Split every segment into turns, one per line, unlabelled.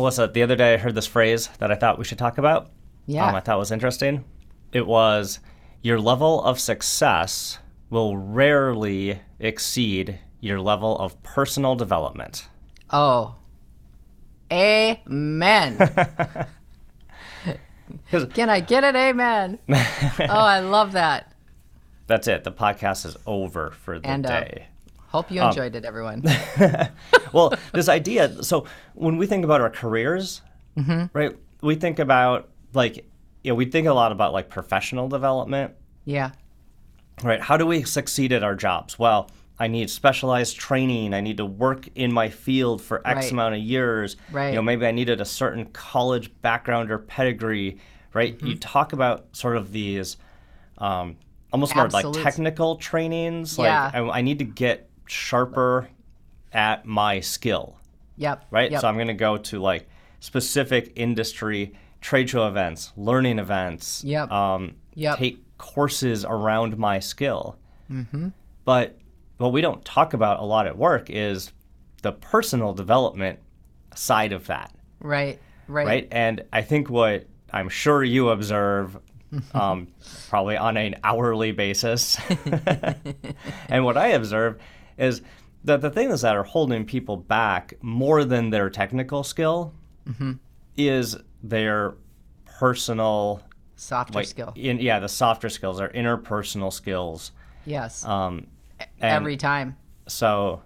Melissa, the other day I heard this phrase that I thought we should talk about.
Yeah.
Um, I thought was interesting. It was your level of success will rarely exceed your level of personal development.
Oh, amen. Can I get an amen? oh, I love that.
That's it. The podcast is over for the
And, uh,
day.
Hope you enjoyed it, everyone.
well, this idea. So when we think about our careers,
Mm-hmm.
right? We think about like, you know, we think a lot about like professional development,
Yeah.
right? How do we succeed at our jobs? Well, I need specialized training. I need to work in my field for X
Right.
amount of years.
Right.
You know, maybe I needed a certain college background or pedigree, right?
Mm-hmm.
You talk about sort of these um, almost more like technical trainings.
Yeah.
Like I, I need to get sharper at my skill
Yep.
right?
Yep.
So I'm going to go to like specific industry trade show events, learning events,
Yep.
um,
Yep.
take courses around my skill. Mm-hmm. But what we don't talk about a lot at work is the personal development side of that,
right. Right.
right? And I think what I'm sure you observe. um, probably on an hourly basis. and what I observe is that the things that are holding people back more than their technical skill is their personal,
Softer
like,
skill.
in, yeah, the softer skills, their interpersonal skills.
Yes.
Um,
Every time.
so,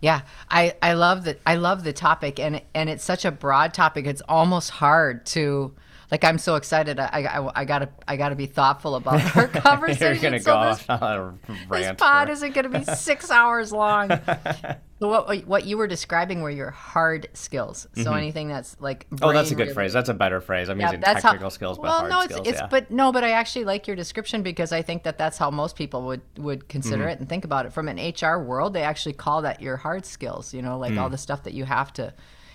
Yeah, I, I love that. I love the topic, and and it's such a broad topic. It's almost hard to like. I'm so excited. I, I, I gotta I gotta be thoughtful about our conversation.
you're gonna
so
go
this,
off on a
this pod isn't gonna be six hours long. so what what you were describing were your hard skills. So anything that's like
Mm-hmm. oh, that's a good phrase. That's a better phrase. I'm
Yeah,
using
that's how-
technical skills, but
well,
hard
no, it's,
skills.
it's
yeah.
but no, but I actually like your description because I think that that's how most people would would consider
Mm-hmm.
it and think about it. From an HR world, they actually call that your hard skills. You know, like
Mm.
all the stuff that you have to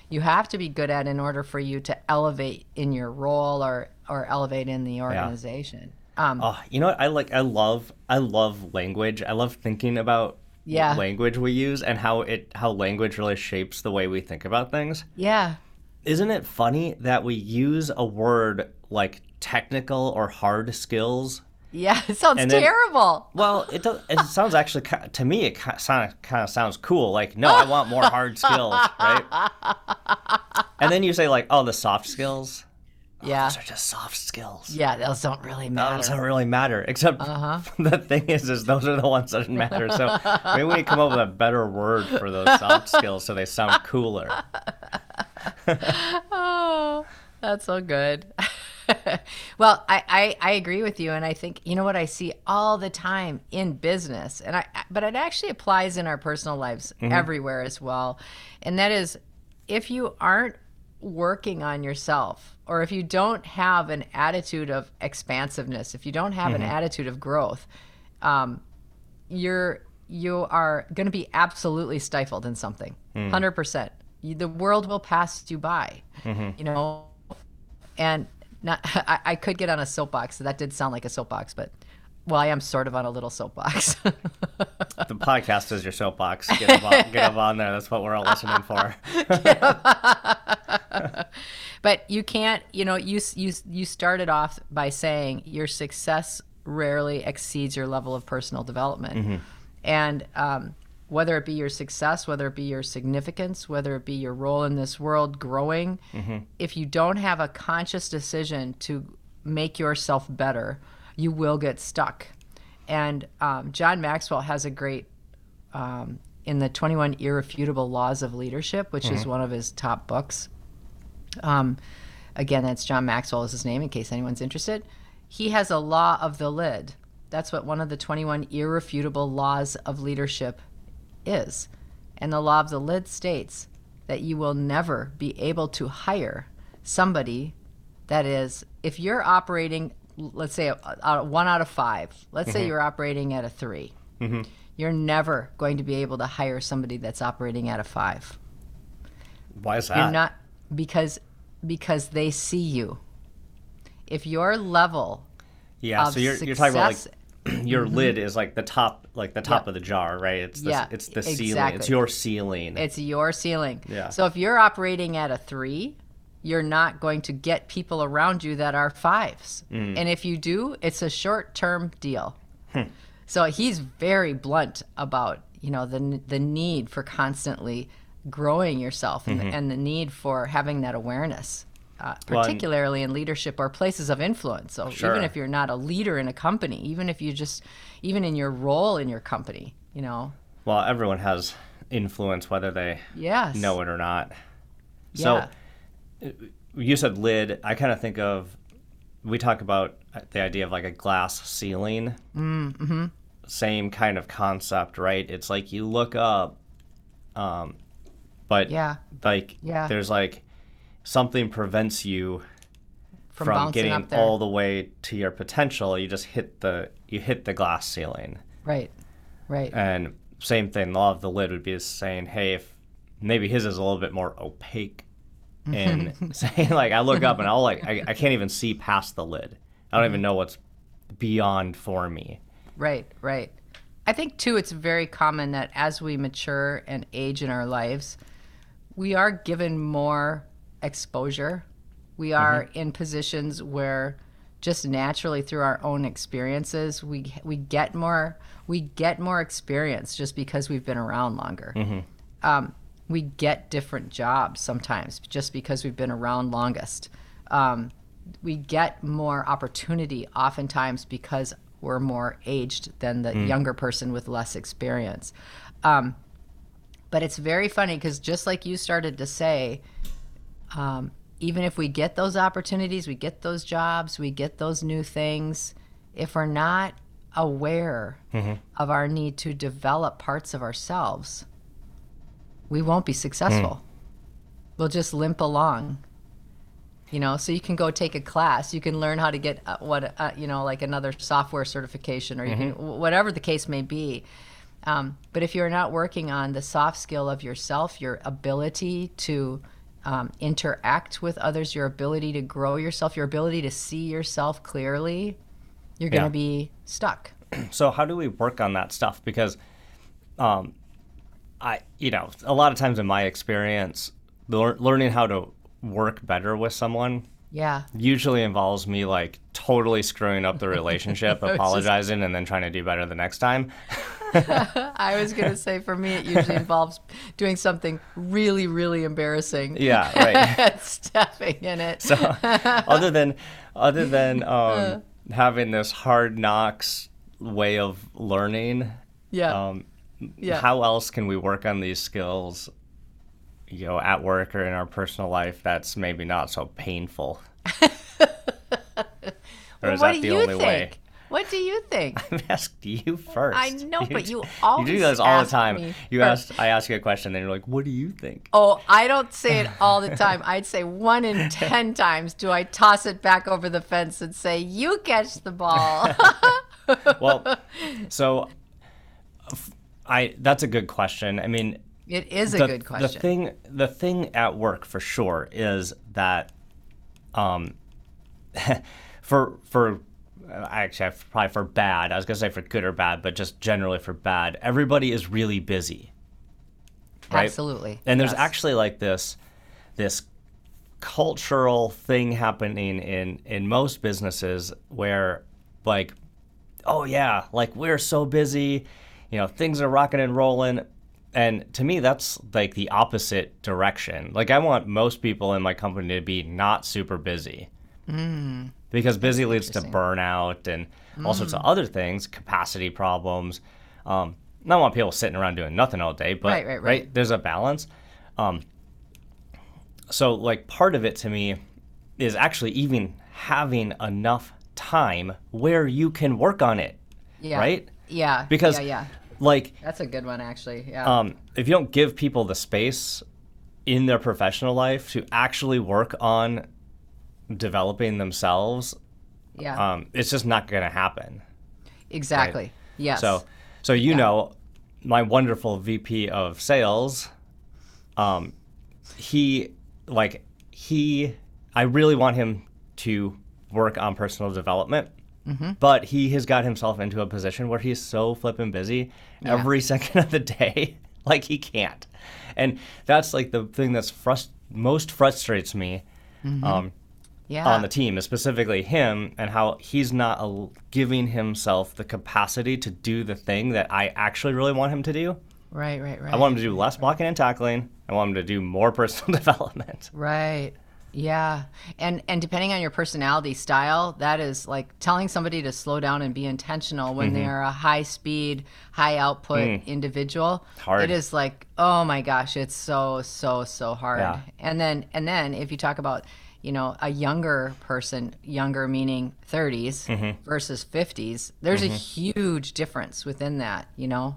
you have to be good at in order for you to elevate in your role or or elevate in the organization. Um,
Oh, you know what? I like. I love. I love language. I love thinking about
Yeah.
language we use and how it how language really shapes the way we think about things.
yeah,
Isn't it funny that we use a word like technical or hard skills?
Yeah, it sounds
then-
terrible.
Well, it does. It sounds actually to me it kind of kind of sounds cool. Like, no, I want more hard skills, right? And then you say like, oh, the soft skills.
Yeah,
Those are just soft skills.
yeah, those don't really
Those
matter.
don't really matter. Except
Uh-huh.
the thing is, is those are the ones that matter. So maybe we come up with a better word for those soft skills so they sound cooler.
Oh, that's so good. well, I, I, I agree with you, and I think you know what I see all the time in business, and I but it actually applies in our personal lives mm-hmm. everywhere as well, and that is if you aren't working on yourself or if you don't have an attitude of expansiveness if you don't have an mm-hmm. attitude of growth um, you're you are going to be absolutely stifled in something mm. 100% you, the world will pass you by mm-hmm. you know and not I, I could get on a soapbox so that did sound like a soapbox but well i am sort of on a little soapbox
The podcast is your soapbox. Get up, on, get up on there. That's what we're all listening for.
but you can't you know you you you started off by saying your success rarely exceeds your level of personal development and um, whether it be your success whether it be your significance whether it be your role in this world growing if you don't have a conscious decision to make yourself better you will get stuck and um, john maxwell has a great um, in the 21 irrefutable laws of leadership which is one of his top books um, again, that's John Maxwell is his name, in case anyone's interested. He has a law of the lid. That's what one of the 21 irrefutable laws of leadership is. And the law of the lid states that you will never be able to hire somebody that is, if you're operating, let's say a, a one out of five, let's say mm-hmm. you're operating at a 3 you you're never going to be able to hire somebody that's operating at a five.
Why is that?
You're not because because they see you. If your level
yeah, so you're, you're talking about like your lid is like the top, like the top of the jar, right? It's the,
Yeah,
it's the ceiling. It's your ceiling.
It's your ceiling.
Yeah.
So if you're operating at a three, you're not going to get people around you that are fives.
Mm.
And if you do, it's a short term deal.
Hmm.
So he's very blunt about you know the the need for constantly growing yourself and, and the need for having that awareness. Uh.
Well,
particularly in leadership or places of influence. So
Sure.
even if you're not a leader in a company, even if you just, even in your role in your company, you know,
well, everyone has influence, whether they
yes,
know it or not.
Yeah.
So you said lid. I kind of think of we talk about the idea of like a glass ceiling. Mm-hmm. Same kind of concept, right? It's like you look up, um, but
Yeah.
like
Yeah.
there's like something prevents you
from,
from, getting all the way to your potential. You just hit the you hit the glass ceiling.
Right. Right.
And same thing, law of the lid would be saying, hey, if maybe his is a little bit more opaque mm-hmm. and saying like I look up and I'll like I, I can't even see past the lid. I don't even mm-hmm. know what's beyond for me.
right. Right. I think too it's very common that as we mature and age in our lives, we are given more exposure. We are in positions where just naturally through our own experiences, we we get more we get more experience just because we've been around longer. um, we get different jobs sometimes just because we've been around longest. Um, we get more opportunity oftentimes because we're more aged than the younger person with less experience. Um, but it's very funny because just like you started to say, um, even if we get those opportunities, we get those jobs, we get those new things, if we're not aware of our need to develop parts of ourselves, we won't be successful. We'll just limp along. You know, so you can go take a class. You can learn how to get uh, what uh, you know, like another software certification, or you can whatever the case may be. Um, but if you're not working on the soft skill of yourself, your ability to um, interact with others, your ability to grow yourself, your ability to see yourself clearly, you're going to
Yeah.
be stuck.
So how do we work on that stuff? Because, um, I you know a lot of times in my experience, lear- learning how to work better with someone
Yeah.
usually involves me like totally screwing up the relationship,
just-
apologizing, and then trying to do better the next time.
I was going to say for me, it usually involves doing something really, really embarrassing.
Yeah, right.
stepping in it.
So other than other than um, having this hard knocks way of learning,
yeah.
um,
Yeah.
how else can we work on these skills? You know, at work or in our personal life, that's maybe not so painful. or is
what
that
do
the
you
only
think?
way?
What do you think?
I've asked you first.
I know, but
d-
you
you do this all the time. You
first.
ask, I ask you a question, then you're like, "What do you think?"
Oh, I don't say it all the time. I'd say one in ten times do I toss it back over the fence and say, "You catch the ball."
Well, so I that's a good question. I mean,
it is a
the,
good
The
question.
thing, the thing at work for sure is that, um, for for actually I probably for bad. I was gonna say for good or bad, but just generally for bad. Everybody is really busy, right?
Absolutely.
And there's
Yes.
actually like this this cultural thing happening in in most businesses where like oh yeah, like we're so busy, you know, things are rocking and rolling. And to me, that's like the opposite direction. Like, I want most people in my company to be not super busy. Mm. Because busy leads to burnout and all sorts of other things, capacity problems. Um, I don't want people sitting around doing nothing all day, but
Right, right, right.
there's a balance. Um, so, like, part of it to me is actually even having enough time where you can work on it,
yeah.
right?
Yeah.
Because,
yeah, yeah.
like,
That's a good one, actually. Yeah.
um, if you don't give people the space, in their professional life to actually work on developing themselves,
Yeah.
um, it's just not going to happen.
exactly. Yes.
So, so you know, my wonderful VP of sales, um, he like he, I really want him to work on personal development.
Mm-hmm.
But he has got himself into a position where he's so flipping busy every second of the day, like he can't. And that's like the thing that's frust- most frustrates me
Mm-hmm.
um,
yeah.
on the team, is specifically him, and how he's not al- giving himself the capacity to do the thing that I actually really want him to do.
right, right, right.
I want him to do less blocking and tackling. I want him to do more personal development.
Right. Yeah. And and depending on your personality style, that is like telling somebody to slow down and be intentional when
Mm-hmm.
they are a high speed, high output individual.
Mm. Hard.
It is like, oh my gosh, it's so so so hard.
Yeah.
And then and then if you talk about you know, a younger person, younger meaning 30s
Mm-hmm.
versus 50s, there's a huge difference within that, you know.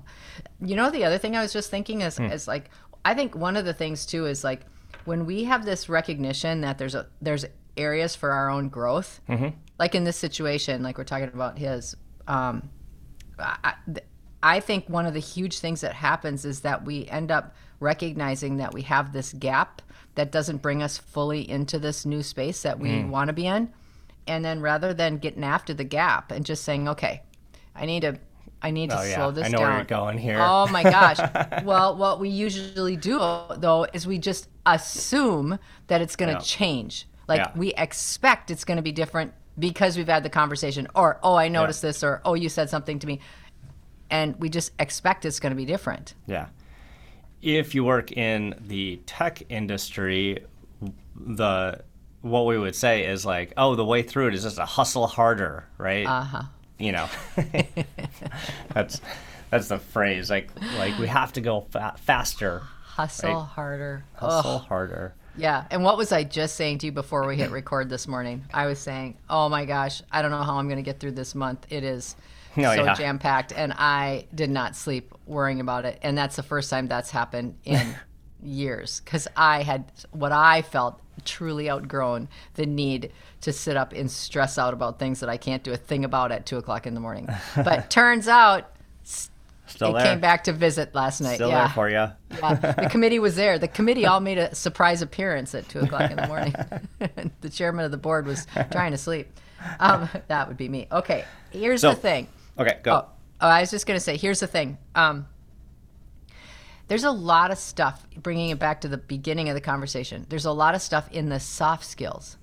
You know, the other thing I was just thinking is,
Hmm.
is like, I think one of the things too is like when we have this recognition that there's a there's areas for our own growth,
Mm-hmm.
like in this situation, like we're talking about his. Um, I, I think one of the huge things that happens is that we end up recognizing that we have this gap that doesn't bring us fully into this new space that we
Mm.
want to be in. And then rather than getting after the gap and just saying, okay, I need to, I need to
Oh, yeah.
slow this
I know
down.
where you're going here.
Oh my gosh. well, what we usually do though is we just assume that it's going to
Yeah.
change. Like
Yeah.
we expect it's going to be different because we've had the conversation or oh, I noticed this or oh, you said something to me. And we just expect it's going to be different.
Yeah. If you work in the tech industry, the what we would say is like, oh, the way through it is just to hustle harder, right?
Uh-huh.
You know, that's that's the phrase. Like like we have to go fa- faster,
Hustle
Right.
harder.
hustle
Ugh.
harder.
Yeah. And what was I just saying to you before we hit record this morning? I was saying, oh my gosh, I don't know how I'm going to get through this month. It is
Oh,
so
yeah.
jam packed. And I did not sleep worrying about it. And that's the first time that's happened in years because I had what I felt truly outgrown the need to sit up and stress out about things that I can't do a thing about at two o'clock in the morning. But turns out
Still
it
there.
came back to visit last night.
Still
yeah.
there for you.
Yeah, the committee was there. The committee all made a surprise appearance at two o'clock in the morning. the chairman of the board was trying to sleep. Um, that would be me. Okay, here's
So-
the thing.
Okay, go.
Oh, oh, I was just gonna say, here's the thing. Um, there's a lot of stuff. Bringing it back to the beginning of the conversation, there's a lot of stuff in the soft skills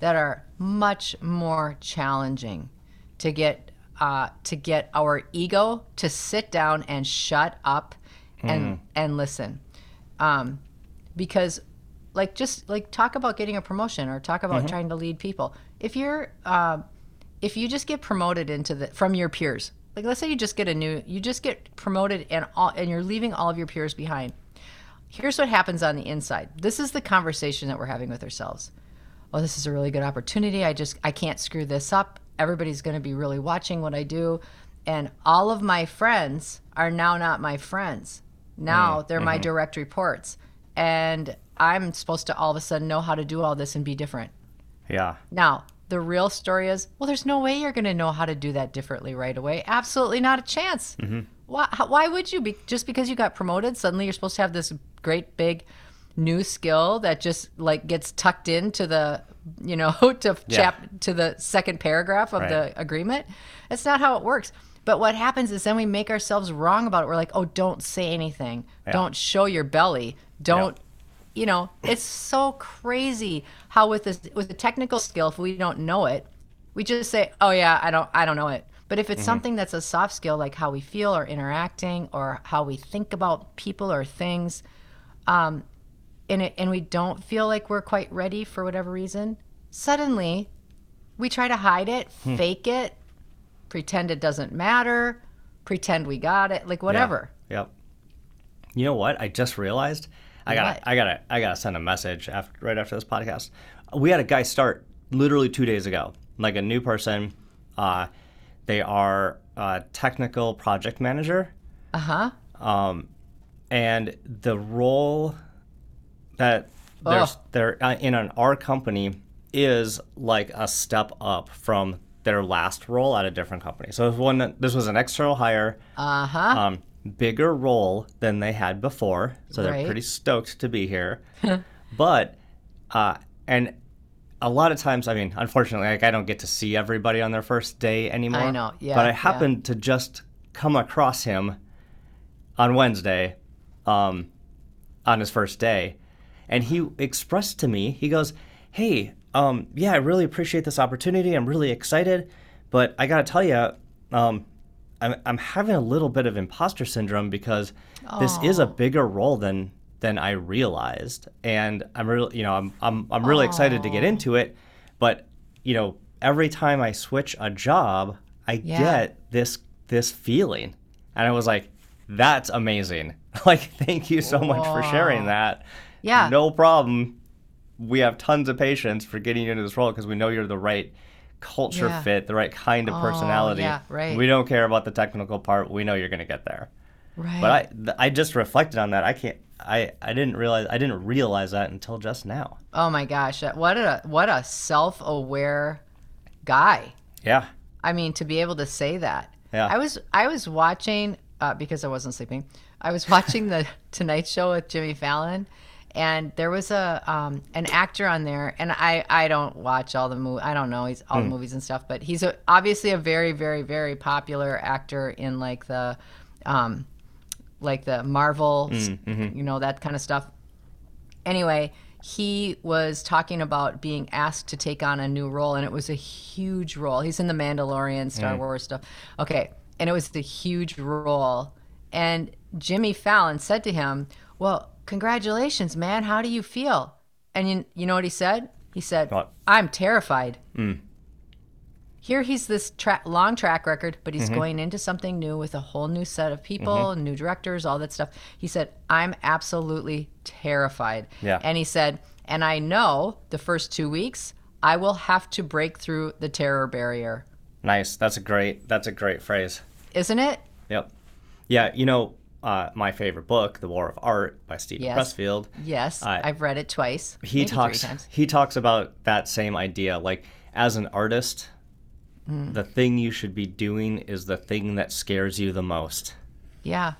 that are much more challenging to get uh, to get our ego to sit down and shut up and and listen, um, because like just like talk about getting a promotion or talk about trying to lead people. If you're um, if you just get promoted into the from your peers like let's say you just get a new you just get promoted and all and you're leaving all of your peers behind. Here's what happens on the inside. This is the conversation that we're having with ourselves. Oh this is a really good opportunity. I just i can't screw this up. Everybody's going to be really watching what i do. And all of my friends are now not my friends. Now they're my mm-hmm. direct reports. And i'm supposed to all of a sudden know how to do all this and be different.
Yeah.
now, the real story is well, there's no way you're going to know how to do that differently right away. Absolutely not a chance. Mm-hmm. Why, how- why would you? Be, just because you got promoted, suddenly you're supposed to have this great big new skill that just like gets tucked into the you know to chap to the second paragraph of
Right.
the agreement that's not how it works but what happens is then we make ourselves wrong about it we're like oh don't say anything don't show your belly don't you know it's so crazy how with this with a technical skill if we don't know it we just say oh yeah i don't i don't know it but if it's something that's a soft skill like how we feel or interacting or how we think about people or things um, and it, and we don't feel like we're quite ready for whatever reason suddenly we try to hide it fake it pretend it doesn't matter pretend we got it like whatever
Yeah. Yep. You know what? I just realized. I got. I got. I got to send a message after right after this podcast. We had a guy start literally two days ago, like a new person. Uh, they are a technical project manager,
uh-huh
um, and the role that there's
Ugh.
there uh, in an our company is like a step up from their last role at a different company. So if one this was an external hire,
Uh huh.
um, bigger role than they had before, so they're
Right.
pretty stoked to be here. but uh, and a lot of times, I mean, unfortunately, like I don't get to see everybody on their first day anymore.
I know, yeah,
But I
yeah.
happened to just come across him on Wednesday, um, on his first day, and he expressed to me, he goes, "Hey, um, yeah, I really appreciate this opportunity. I'm really excited, but I gotta tell you, um, I'm I'm having a little bit of imposter syndrome because this is a bigger role than than I realized, and I'm really, you know, I'm I'm I'm really excited to get into it, but you know, every time I switch a job, I
Yeah.
get this this feeling, and I was like, that's amazing. Like, thank you so much for sharing that.
Yeah.
No problem. We have tons of patience for getting you into this role because we know you're the right culture
Yeah.
fit, the right kind of personality.
yeah, right.
We don't care about the technical part. We know you're going to get there.
right.
But I, th- I just reflected on that. I can't. I, I didn't realize. I didn't realize that until just now.
oh my gosh, what a what a self-aware guy.
Yeah.
I mean, to be able to say that.
Yeah.
I was I was watching uh, because I wasn't sleeping. I was watching the Tonight Show with Jimmy Fallon, and there was a um, an actor on there, and I I don't watch all the movie. I don't know he's all the movies and stuff, but he's a, obviously a very very very popular actor in like the, um, like the Marvel, you know that kind of stuff anyway, he was talking about being asked to take on a new role, and it was a huge role. He's in the Mandalorian, Star Wars stuff. Okay, and it was the huge role. And Jimmy Fallon said to him, "Well, congratulations, man. How do you feel?" And you, you know what he said? He said,
What?
"I'm terrified." Here he's this tra- long track record, but
Mm-hmm.
he's going into something new with a whole new set of people, new directors, all that stuff. He said, "I'm absolutely terrified."
Yeah.
And he said, "And I know the first 2 weeks I will have to break through the terror barrier."
Nice. That's a great. That's a great phrase.
Isn't it?
Yep. Yeah. You know, uh, my favorite book, The War of Art by Steven
Yes.
Pressfield.
Yes,
I-
I've read it twice.
he talks he talks about that same idea like as an artist
Mm.
the thing you should be doing is the thing that scares you the most
Yeah.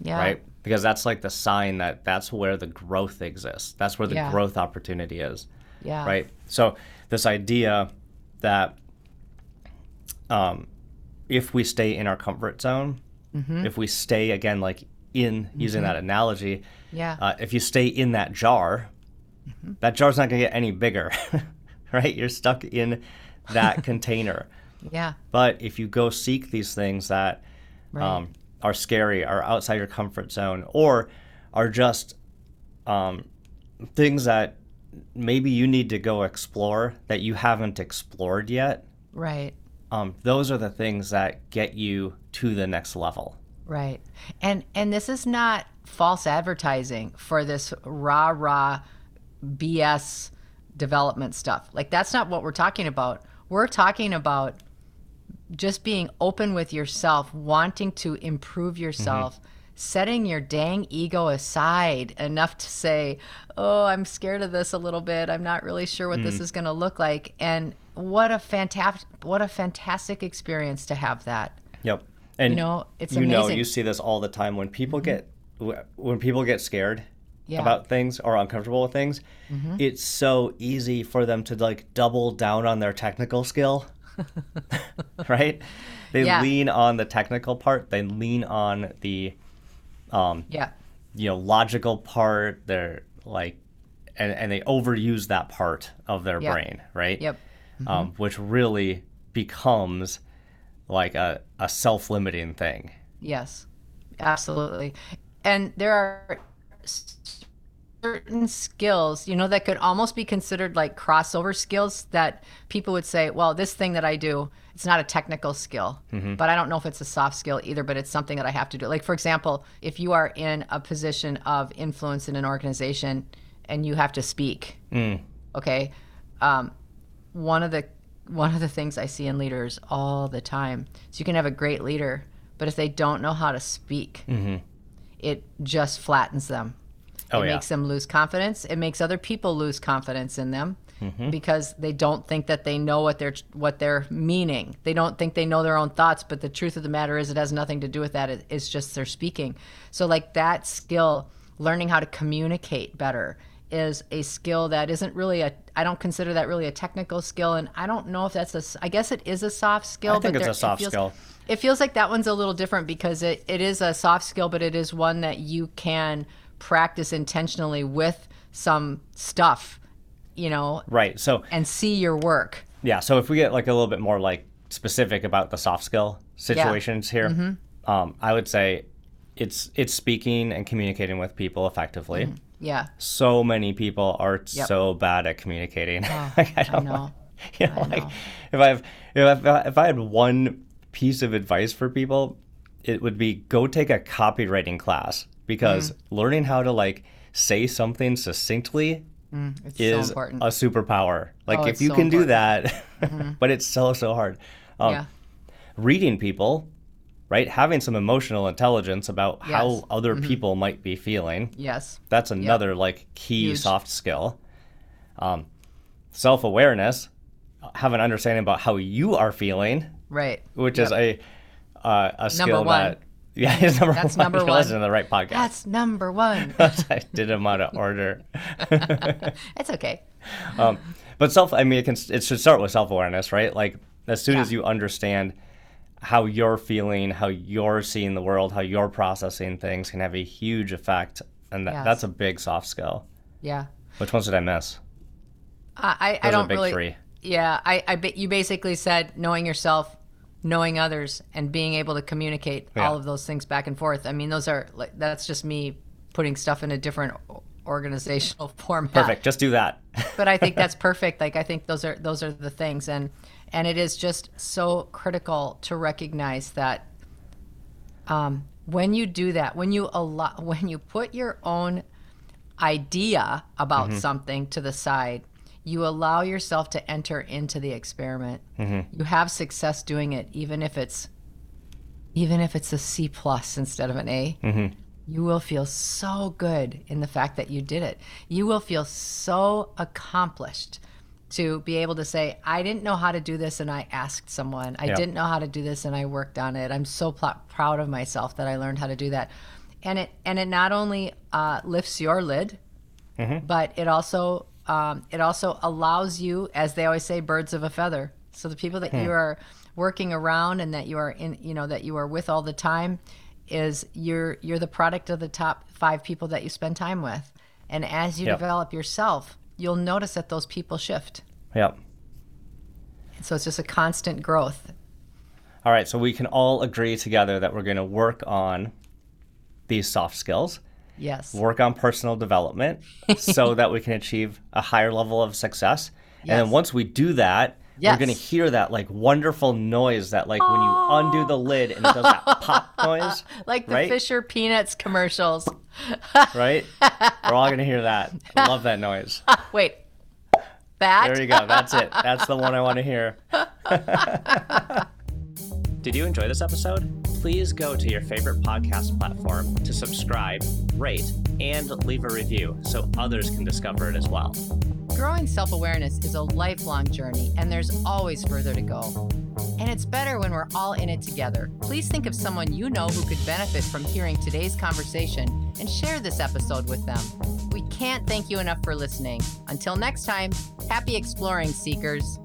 Yeah.
right because that's like the sign that that's where the growth exists that's where the
Yeah.
growth opportunity is
Yeah.
right so this idea that um, if we stay in our comfort zone
Mm-hmm.
if we stay again like in using that analogy
Yeah.
uh, if you stay in that jar,
Mm-hmm.
that jar's not going to get any bigger, right? You're stuck in that container.
yeah.
But if you go seek these things that
Right.
um, are scary, are outside your comfort zone, or are just um, things that maybe you need to go explore that you haven't explored yet,
Right.
um, those are the things that get you to the next level.
Right. And and this is not false advertising for this rah rah BS development stuff. Like that's not what we're talking about. We're talking about just being open with yourself, wanting to improve yourself, mm-hmm. setting your dang ego aside enough to say, "Oh, I'm scared of this a little bit. I'm not really sure what this mm. is going to look like." And what a fantastic what a fantastic experience to have that.
Yep. And
You know, it's
you know
amazing. Mm-hmm.
you see this all the time when people get when people get scared
Yeah. Mm-hmm.
about things or uncomfortable with things. It's so easy for them to like double down on their technical skill. right? They
Yeah.
lean on the technical part. They lean on the um,
Yeah.
you know logical part. They're like and, and they overuse that part of their
Yeah.
brain, right?
Yep.
um, which really becomes like a, a self-limiting thing.
Yes, absolutely. And there are certain skills, you know, that could almost be considered like crossover skills that people would say, well, this thing that I do, it's not a technical skill, but I don't know if it's a soft skill either, but it's something that I have to do. Like, for example, if you are in a position of influence in an organization and you have to speak, okay, um, one of the one of the things I see in leaders all the time is you can have a great leader, but if they don't know how to speak, it just flattens them.
Oh,
it
yeah.
makes them lose confidence. It makes other people lose confidence in them
Mm-hmm.
because they don't think that they know what they're what they're meaning. They don't think they know their own thoughts, but the truth of the matter is it has nothing to do with that. It, it's just their speaking. So like that skill, learning how to communicate better is a skill that isn't really a I don't consider that really a technical skill and I don't know if that's a I guess it is a soft skill
I think
but
it's
there-
a soft
it feels,
skill.
It feels like that one's a little different because it, it is a soft skill but it is one that you can practice intentionally with some stuff, you know,
Right. So
and see your work.
Yeah, so if we get like a little bit more like specific about the soft skill situations here,
Mm-hmm.
um, I would say it's it's speaking and communicating with people effectively.
Yeah.
So many people are
Mm-hmm. Yep. Oh,
so bad at communicating. like, I don't
know.
You know,
I
like
know.
if I've if I, if I had one piece of advice for people, it would be go take a copywriting class because
Mm-hmm.
learning how to like say something succinctly
It's
is
so important.
a superpower. Like
Oh,
if you
so
can do
important. Mm-hmm.
that, but it's so so hard. Um,
yeah.
Reading people, right? Having some emotional intelligence about
Yes. Mm-hmm.
how other people might be feeling.
Yes.
That's another like key
Huge.
soft skill. Um, Self awareness, have an understanding about how you are feeling,
Right.
which is a uh, a skill
one.
that yeah is number
That's
one.
number
You're
one.
listening to the right podcast.
That's number one.
I did them out of order.
it's okay.
um, but self, I mean, it can it should start with self awareness, right? Like as soon
Yeah.
as you understand how you're feeling, how you're seeing the world, how you're processing things, can have a huge effect, and that,
Yes.
that's a big soft skill.
Yeah.
Which ones did I miss?
I, I, I don't
big
really.
three.
Yeah, I, I bet you basically said knowing yourself, knowing others, and being able to communicate
Yeah.
all of those things back and forth. I mean, those are like that's just me putting stuff in a different organizational format.
Perfect. Just do that.
but I think that's perfect. Like I think those are those are the things, and and it is just so critical to recognize that um, when you do that, when you allow, when you put your own idea about mm-hmm. something to the side, you allow yourself to enter into the experiment. Mm-hmm. You have success doing it, even if it's even if it's a C plus instead of an A. Mm-hmm. You will feel so good in the fact that you did it. You will feel so accomplished to be able to say, I didn't know how to do this and I asked someone. I
Yeah.
didn't know how to do this and I worked on it. I'm so pl- proud of myself that I learned how to do that. And it and it not only uh, lifts your lid, but it also um, it also allows you, as they always say, birds of a feather. So the people that you are working around and that you are in, you know, that you are with all the time, is you're you're the product of the top five people that you spend time with. And as you
Yep.
develop yourself, you'll notice that those people shift.
Yep.
So it's just a constant growth.
All right. So we can all agree together that we're going to work on these soft skills,
Yes.
work on personal development, so that we can achieve a higher level of success. Yes. And then once we do that,
Yes.
we're going to hear that like wonderful noise that like when you undo the lid and it does that pop noise,
Like the
right?
Fisher Peanuts commercials.
right? We're all going to hear that. I love that noise.
Wait. That?
There you go. That's it. That's the one I want to hear. Did you enjoy this episode? Please go to your favorite podcast platform to subscribe, rate, and leave a review so others can discover it as well.
Growing self awareness is a lifelong journey, and there's always further to go. And it's better when we're all in it together. Please think of someone you know who could benefit from hearing today's conversation and share this episode with them. We can't thank you enough for listening. Until next time, happy exploring, seekers.